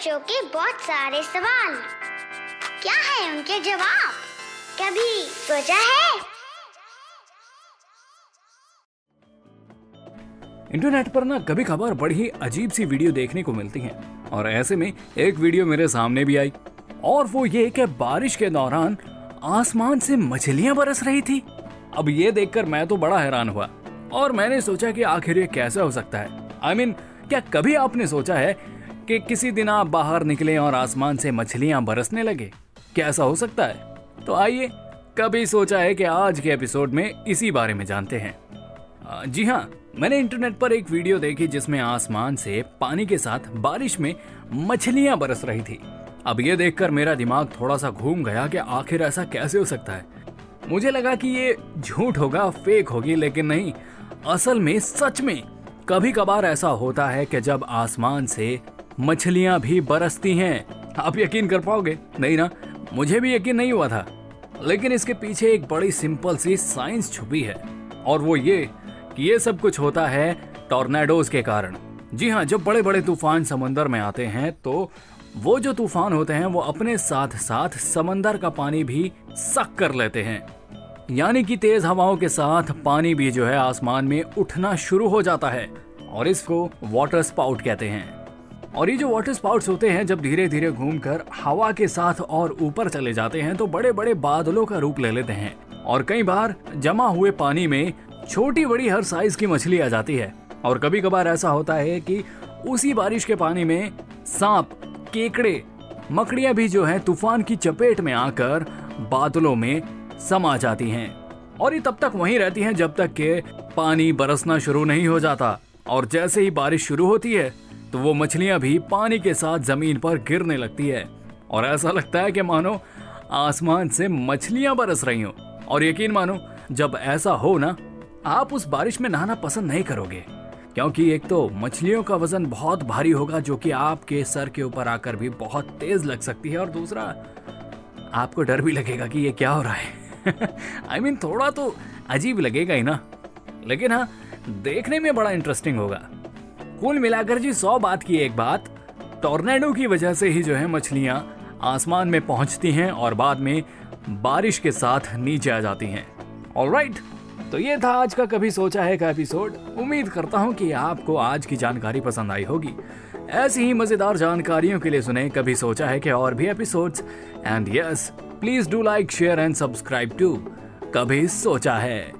बच्चों के बहुत सारे सवाल। क्या है उनके जवाब? कभी सोचा है? इंटरनेट पर ना कभी खबर बड़ी अजीब सी वीडियो देखने को मिलती है और ऐसे में एक वीडियो मेरे सामने भी आई और वो ये कि बारिश के दौरान आसमान से मछलियाँ बरस रही थी। अब ये देखकर मैं तो बड़ा हैरान हुआ और मैंने सोचा कि आखिर ये कैसे हो सकता है? आई I मीन mean, क्या कभी आपने सोचा है कि किसी दिन आप बाहर निकले और आसमान से मछलियाँ बरसने लगे। क्या ऐसा हो सकता है? तो आइए, कभी सोचा है कि आज के एपिसोड में इसी बारे में जानते हैं। जी हाँ मैंने इंटरनेट पर एक वीडियो देखी जिसमें आसमान से पानी के साथ बारिश में मछलियाँ बरस रही थी। अब ये देखकर मेरा दिमाग थोड़ा सा घूम गया कि आखिर ऐसा कैसे हो सकता है। मुझे लगा कि ये झूठ होगा फेक होगी, लेकिन नहीं। असल में सच में कभी कभार ऐसा होता है कि जब आसमान से मछलियाँ भी बरसती हैं। आप यकीन कर पाओगे? नहीं ना? मुझे भी यकीन नहीं हुआ था। लेकिन इसके पीछे एक बड़ी सिंपल सी साइंस छुपी है। और वो ये कि ये सब कुछ होता है टॉर्नेडोज के कारण। जी हाँ जब बड़े बड़े तूफ़ान समंदर में आते हैं तो वो जो तूफ़ान होते हैं, वो अपने साथ साथ समंदर का पानी भी सक कर लेते हैं। यानी कि तेज हवाओं के साथ पानी भी जो है आसमान में उठना शुरू हो जाता है। और इसको वाटर स्पाउट कहते हैं। और ये जो वाटर स्पाउट्स होते हैं, जब धीरे धीरे घूमकर हवा के साथ और ऊपर चले जाते हैं तो बड़े बड़े बादलों का रूप ले लेते हैं। और कई बार जमा हुए पानी में छोटी बड़ी हर साइज़ की मछली आ जाती है। और कभी कभार ऐसा होता है कि उसी बारिश के पानी में सांप, केकड़े, मकड़ियाँ भी जो है, तूफ़ान की चपेट में आकर बादलों में समा जाती हैं। और ये तब तक वहीं रहती हैं जब तक के पानी बरसना शुरू नहीं हो जाता। और जैसे ही बारिश शुरू होती है तो वो मछलियाँ भी पानी के साथ ज़मीन पर गिरने लगती है। और ऐसा लगता है कि मानो आसमान से मछलियाँ बरस रही हो। और यकीन मानो जब ऐसा हो ना आप उस बारिश में नहाना पसंद नहीं करोगे। क्योंकि एक तो मछलियों का वज़न बहुत भारी होगा जो कि आपके सर के ऊपर आकर भी बहुत तेज लग सकती है। और दूसरा आपको डर भी लगेगा कि ये क्या हो रहा है। आई I मीन mean, थोड़ा तो अजीब लगेगा ही ना। लेकिन हाँ देखने में बड़ा इंटरेस्टिंग होगा। कुल मिलाकर जी सौ बात की एक बात, टोर्नेडो की वजह से ही जो है मछलियाँ आसमान में पहुँचती हैं और बाद में बारिश के साथ नीचे आ जाती हैं। Alright right. तो ये था आज का कभी सोचा है का एपिसोड उम्मीद करता हूँ कि आपको आज की जानकारी पसंद आई होगी। ऐसी ही मज़ेदार जानकारियों के लिए सुने, कभी सोचा है कि और भी episodes and yes please do like share and subscribe to कभी सोचा है।